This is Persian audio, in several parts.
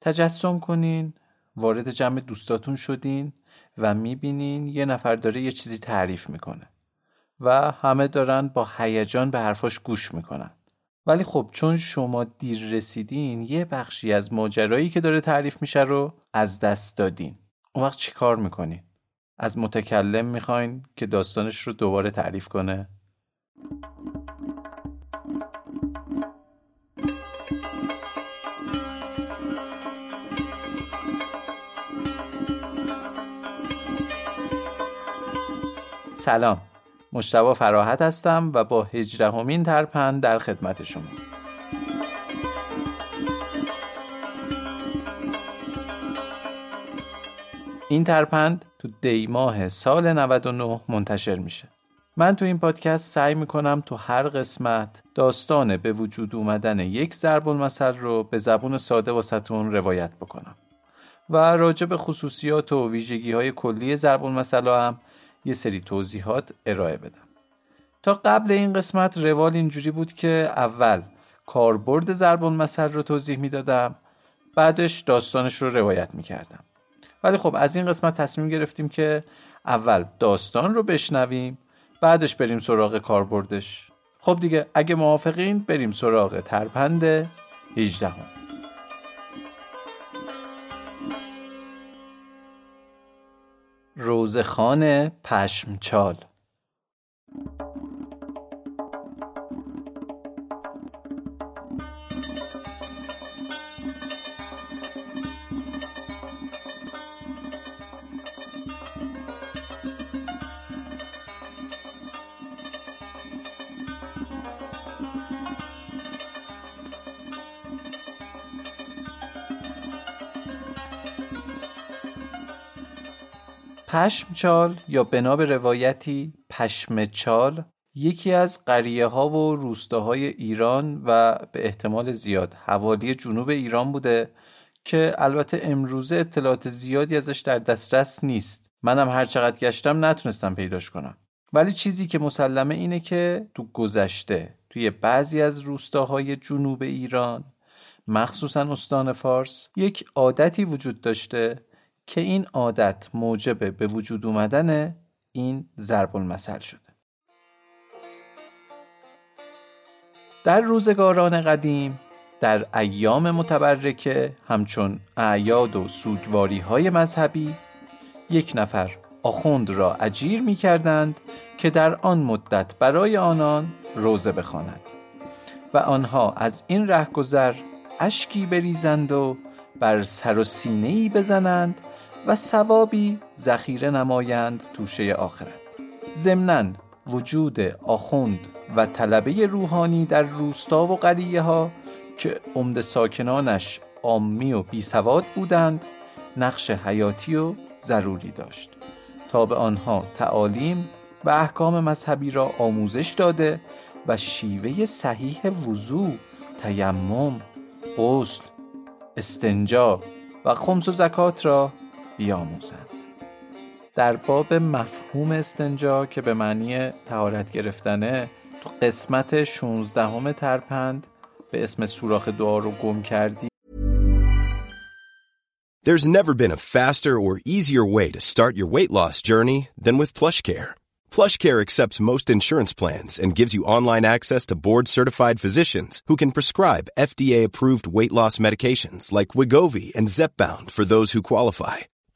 تجسم کنین وارد جمع دوستاتون شدین و می‌بینین یه نفر داره یه چیزی تعریف می‌کنه و همه دارن با هیجان به حرفاش گوش می‌کنن ولی خب چون شما دیر رسیدین یه بخشی از ماجرایی که داره تعریف میشه رو از دست دادین اون وقت چی کار می‌کنین؟ از متکلم می‌خواین که داستانش رو دوباره تعریف کنه؟ سلام. مشتبا فراحت هستم و با هجدهمین ترپند در خدمت شما. این ترپند تو دی ماه سال 99 منتشر میشه. من تو این پادکست سعی می‌کنم تو هر قسمت داستان به وجود اومدن یک ضرب المثل رو به زبون ساده واسهتون روایت بکنم. و راجع به خصوصیات و ویژگی های کلی ضرب المثل هم یه سری توضیحات ارائه بدم. تا قبل این قسمت روال اینجوری بود که اول کاربرد ضرب المثل رو توضیح می‌دادم بعدش داستانش رو روایت می‌کردم. ولی خب از این قسمت تصمیم گرفتیم که اول داستان رو بشنویم بعدش بریم سراغ کاربردش. خب دیگه اگه موافقین بریم سراغ ترپند 18 هم. روزخان پشمچال پشمچال یا بنا به روایتی پشمچال یکی از قریه ها و روستاهای ایران و به احتمال زیاد حوالی جنوب ایران بوده که البته امروزه اطلاعات زیادی ازش در دسترس نیست. منم هر چقدر گشتم نتونستم پیداش کنم. ولی چیزی که مسلمه اینه که تو گذشته توی بعضی از روستاهای جنوب ایران مخصوصا استان فارس یک عادتی وجود داشته که این عادت موجب به وجود اومدن این ضرب المثل شده. در روزگاران قدیم در ایام متبرکه همچون اعیاد و سوگواری های مذهبی یک نفر آخوند را اجیر می کردند که در آن مدت برای آنان روزه بخواند و آنها از این رهگذر اشکی بریزند و بر سر و سینه بزنند و ثوابی ذخیره نمایند توشه آخرت. ضمنا وجود آخوند و طلبه روحانی در روستا و قریه ها که عمد ساکنانش عامی و بیسواد بودند نقش حیاتی و ضروری داشت. تا به آنها تعالیم و احکام مذهبی را آموزش داده و شیوه صحیح وضوع تیمم غسل استنجا و خمس و زکات را بیاموزند در باب مفهوم استنجا که به معنی تهارت گرفتنه تو قسمت 16 ترپند به اسم سوراخ دعا رو گم کردی There's never been a faster or easier way to start your weight loss journey than with PlushCare. PlushCare accepts most insurance plans and gives you online access to board-certified physicians who can prescribe FDA-approved weight loss medications like Wigovi and Zepbound for those who qualify.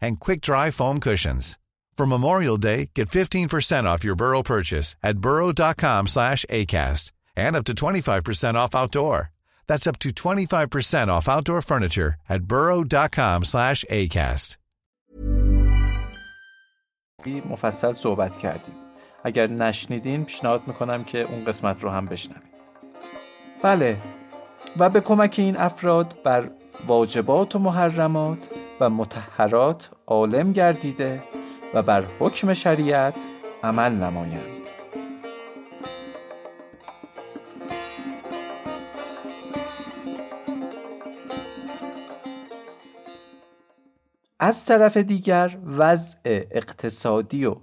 and quick-dry foam cushions. For Memorial Day, get 15% off your Burrow purchase at burrow.com slash ACAST and up to 25% off outdoor. That's up to 25% off outdoor furniture at burrow.com slash ACAST. مفصل صحبت کردیم اگر نشنیدین پیشنهاد میکنم که اون قسمت رو هم بشنوید بله و به کمک این افراد بر واجبات و محرمات و متحرات عالم گردیده و بر حکم شریعت عمل نمایند. از طرف دیگر وضع اقتصادی و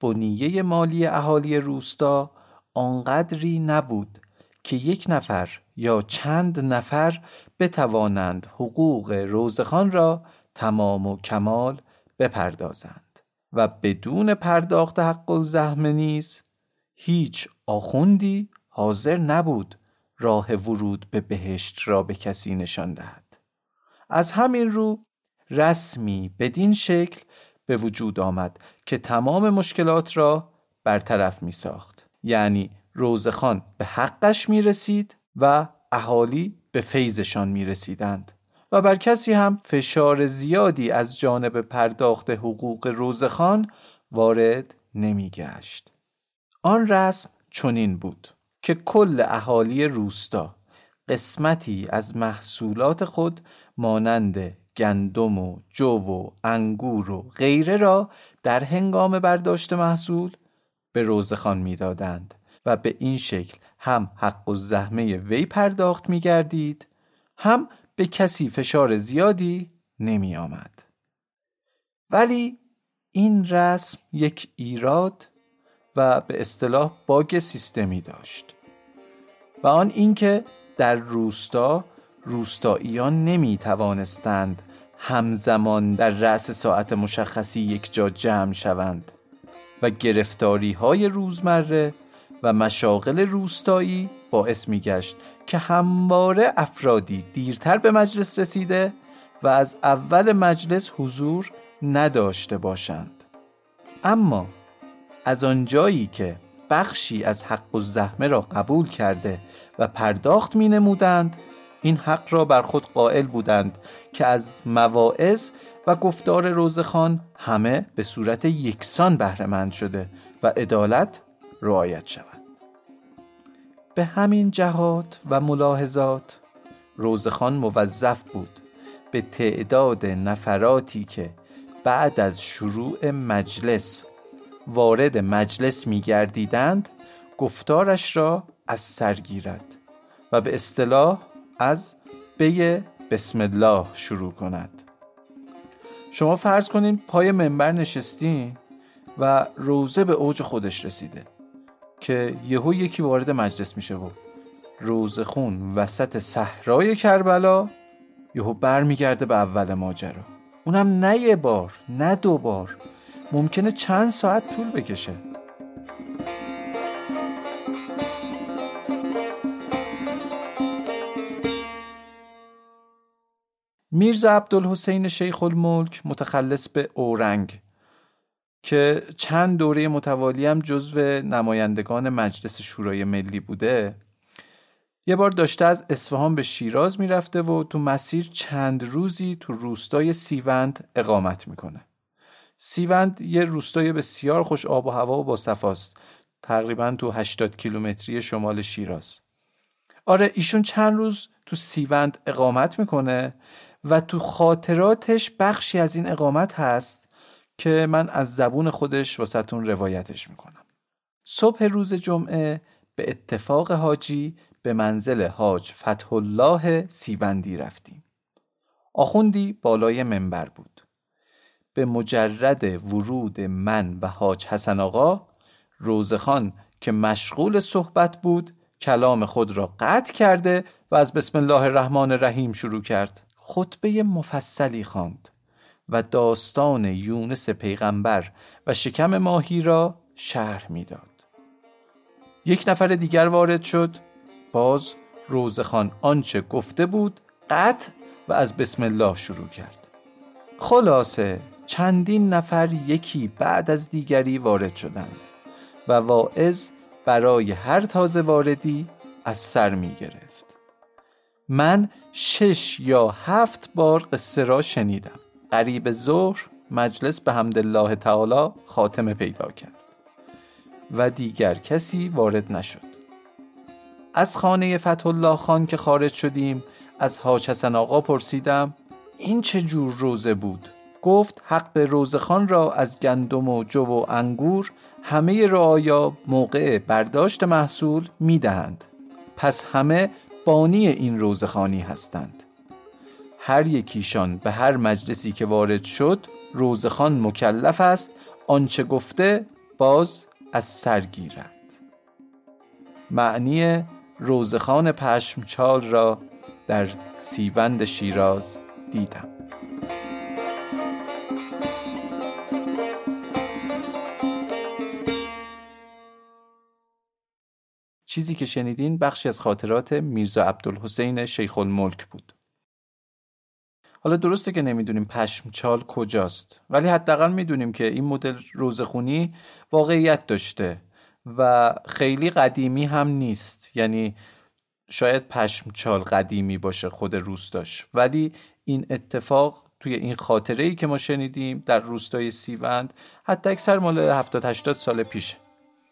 بنیه مالی اهالی روستا آنقدری نبود که یک نفر یا چند نفر بتوانند حقوق روزخان را تمام و کمال بپردازند و بدون پرداخت حق و زحمه نیز هیچ آخوندی حاضر نبود راه ورود به بهشت را به کسی نشان دهد. از همین رو رسمی بدین شکل به وجود آمد که تمام مشکلات را برطرف می ساخت یعنی روزخان به حقش می رسید و اهالی به فیضشان می رسیدند و بر کسی هم فشار زیادی از جانب پرداخت حقوق روزخان وارد نمی گشت. آن رسم چنین بود که کل اهالی روستا قسمتی از محصولات خود مانند گندم و جو و انگور و غیره را در هنگام برداشت محصول به روزخان می‌دادند و به این شکل هم حق و زحمه وی پرداخت می گردید هم به کسی فشار زیادی نمی آمد. ولی این رسم یک ایراد و به اصطلاح باگ سیستمی داشت و آن اینکه در روستا روستاییان نمی توانستند همزمان در رأس ساعت مشخصی یک جا جمع شوند و گرفتاری های روزمره و مشاغل روستایی باعث می گشت که همواره افرادی دیرتر به مجلس رسیده و از اول مجلس حضور نداشته باشند. اما از آنجایی که بخشی از حق و زحمه را قبول کرده و پرداخت می نمودند این حق را بر خود قائل بودند که از مواعظ و گفتار روزخان همه به صورت یکسان بهرهمند شده و عدالت رعایت شود. به همین جهات و ملاحظات. روزخان موظف بود به تعداد نفراتی که بعد از شروع مجلس وارد مجلس می گردیدند گفتارش را از سر گیرد و به اصطلاح از بی بسم الله شروع کند. شما فرض کنین پای منبر نشستین و روزه به اوج خودش رسیده. که یهو یکی وارد مجلس میشه و روز خون وسط صحرای کربلا یهو برمیگرده به اول ماجرا. اونم نه یه بار نه دو بار. ممکنه چند ساعت طول بکشه. میرزا عبدالحسین شیخ الملک متخلص به اورنگ که چند دوره متوالی هم جزو نمایندگان مجلس شورای ملی بوده یه بار داشته از اصفهان به شیراز می‌رفته و تو مسیر چند روزی تو روستای سیوند اقامت می‌کنه. سیوند یه روستای بسیار خوش آب و هوا و با صفاست. تقریبا تو 80 کیلومتری شمال شیراز. آره ایشون چند روز تو سیوند اقامت می‌کنه و تو خاطراتش بخشی از این اقامت هست که من از زبون خودش واسهتون روایتش می‌کنم. صبح روز جمعه به اتفاق حاجی به منزل حاج فتح الله سیوندی رفتیم. آخوندی بالای منبر بود. به مجرد ورود من و حاج حسن آقا روزخان که مشغول صحبت بود کلام خود را قطع کرده و از بسم الله الرحمن الرحیم شروع کرد خطبه مفصلی خواند و داستان یونس پیغمبر و شکم ماهی را شرح می‌داد. یک نفر دیگر وارد شد. باز روزخان آنچه گفته بود قطع و از بسم الله شروع کرد. خلاصه چندین نفر یکی بعد از دیگری وارد شدند و واعظ برای هر تازه واردی از سر می گرفت من شش یا هفت بار قصه را شنیدم. قریب ظهر مجلس به حمد الله تعالی خاتمه پیدا کرد و دیگر کسی وارد نشد. از خانه فتح الله خان که خارج شدیم از حاج حسن آقا پرسیدم این چه جور روزه بود؟ گفت حق روزه خان را از گندم و جو و انگور همه رعایا موقع برداشت محصول می‌دهند. پس همه بانی این روزخانی هستند. هر یکیشان به هر مجلسی که وارد شد روزخان مکلف است آنچه گفته باز از سر گیرد. معنی روزخان پشمچال را در سیوند شیراز دیدم. چیزی که شنیدین بخشی از خاطرات میرزا عبدالحسین شیخ الملک بود. حالا درسته که نمی‌دونیم پشمچال کجاست ولی حداقل می‌دونیم که این مدل روزخونی واقعیت داشته و خیلی قدیمی هم نیست. یعنی شاید پشمچال قدیمی باشه خود روستاش. ولی این اتفاق توی این خاطره ای که ما شنیدیم در روستای سیوند حتی اکثر مال 70 80 سال پیشه.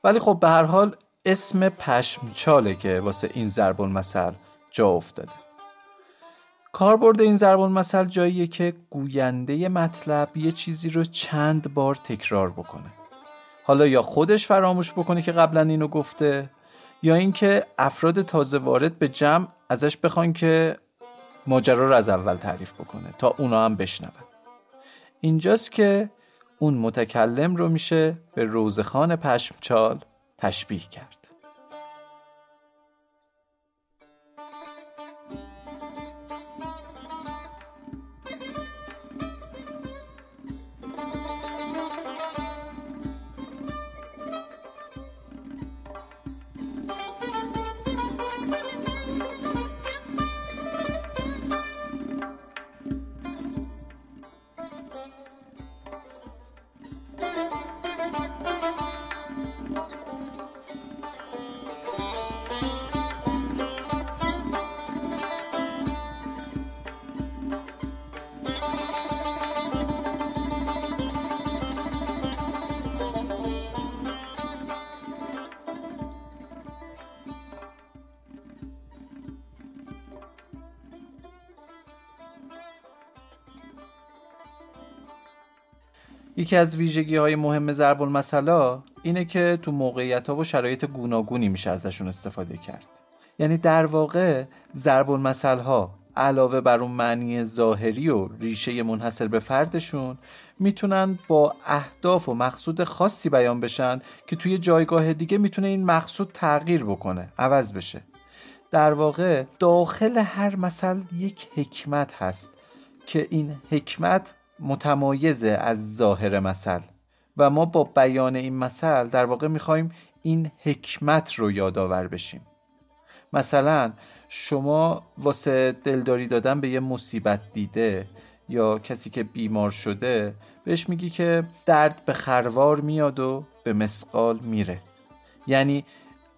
ولی خب به هر حال اسم پشمچاله که واسه این ضرب المثل جا افتاده. کاربرد این ضرب المثل جاییه که گوینده مطلب یه چیزی رو چند بار تکرار بکنه. حالا یا خودش فراموش بکنه که قبلا اینو گفته یا اینکه افراد تازه وارد به جمع ازش بخوان که ماجرا رو از اول تعریف بکنه تا اونا هم بشنون. اینجاست که اون متکلم رو میشه به روزخان پشمچال تشبیه کرد. یکی از ویژگی های مهم ضرب المثلا اینه که تو موقعیت ها و شرایط گوناگونی میشه ازشون استفاده کرد. یعنی در واقع ضرب المثل ها علاوه بر اون معنی ظاهری و ریشه منحصر به فردشون می‌تونن با اهداف و مقصود خاصی بیان بشن که توی جایگاه دیگه می‌تونه این مقصود تغییر بکنه عوض بشه. در واقع داخل هر مثل یک حکمت هست که این حکمت متمایزه از ظاهر مثل. و ما با بیان این مثل در واقع می‌خوایم این حکمت رو یادآور بشیم. مثلا شما واسه دلداری دادن به یه مصیبت دیده یا کسی که بیمار شده بهش میگی که درد به خروار میاد و به مسقال میره. یعنی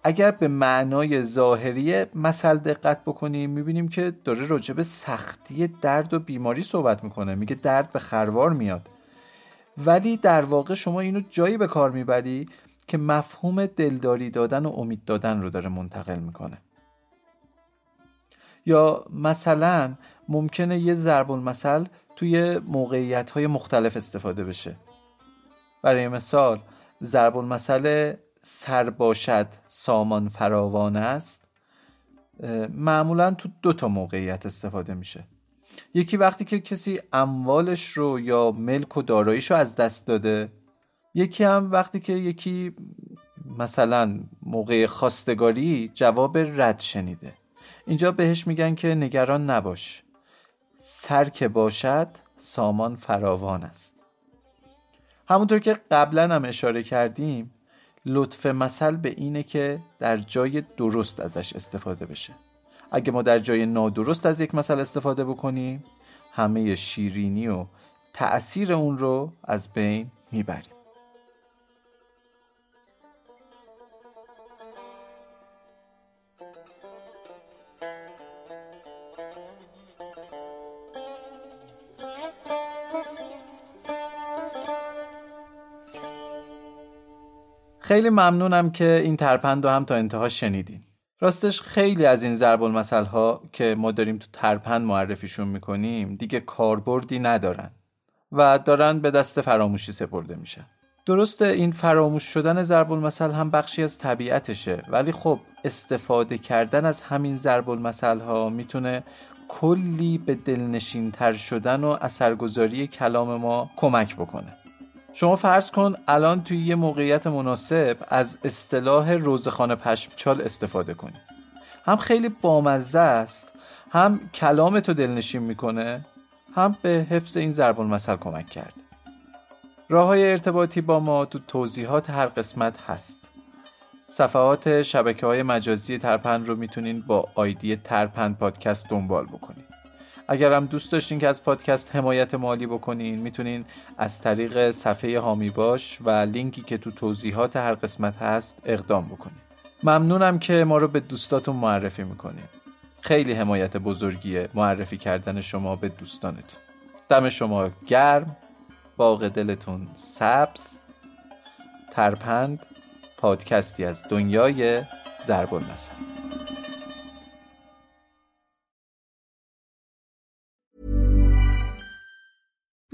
اگر به معنای ظاهری مثل دقت بکنیم می‌بینیم که داره راجب سختی درد و بیماری صحبت می‌کنه. میگه درد به خروار میاد. ولی در واقع شما اینو جایی به کار می‌بری که مفهوم دلداری دادن و امید دادن رو داره منتقل می‌کنه. یا مثلا ممکنه یه ضرب المثل توی موقعیت های مختلف استفاده بشه. برای مثال ضرب المثل سر باشد سامان فراوان است معمولا تو دو تا موقعیت استفاده میشه. یکی وقتی که کسی اموالش رو یا ملک و داراییش رو از دست داده یکی هم وقتی که یکی مثلا موقع خواستگاری جواب رد شنیده. اینجا بهش میگن که نگران نباش. سر که باشد سامان فراوان است. همونطور که قبلا هم اشاره کردیم لطف مثل به اینه که در جای درست ازش استفاده بشه. اگه ما در جای نادرست از یک مثل استفاده بکنیم همه شیرینی و تأثیر اون رو از بین می‌بریم. خیلی ممنونم که این ترپند رو هم تا انتها شنیدین. راستش خیلی از این ضرب المثل ها که ما داریم تو ترپند معرفیشون می‌کنیم دیگه کاربردی ندارن و دارن به دست فراموشی سپرده میشن. درسته این فراموش شدن ضرب المثل هم بخشی از طبیعتشه ولی خب استفاده کردن از همین ضرب المثل ها می‌تونه کلی به دلنشین تر شدن و اثرگذاری کلام ما کمک بکنه. شما فرض کن الان توی یه موقعیت مناسب از اصطلاح روزخانه پشمچال استفاده کنی. هم خیلی بامزه است هم کلام تو دلنشین می‌کنه هم به حفظ این ضرب المثل کمک کرد راه های ارتباطی با ما تو توضیحات هر قسمت هست. صفحات شبکه های مجازی ترپند رو می‌تونین با آیدی ترپند پادکست دنبال بکنید اگر هم دوست داشتین که از پادکست حمایت مالی بکنین می‌تونین از طریق صفحه هامی باش و لینکی که تو توضیحات هر قسمت هست اقدام بکنین. ممنونم که ما رو به دوستاتون معرفی می‌کنین. خیلی حمایت بزرگیه معرفی کردن شما به دوستانتون. دم شما گرم باغ دلتون سبز ترپند پادکستی از دنیای ضرب المثل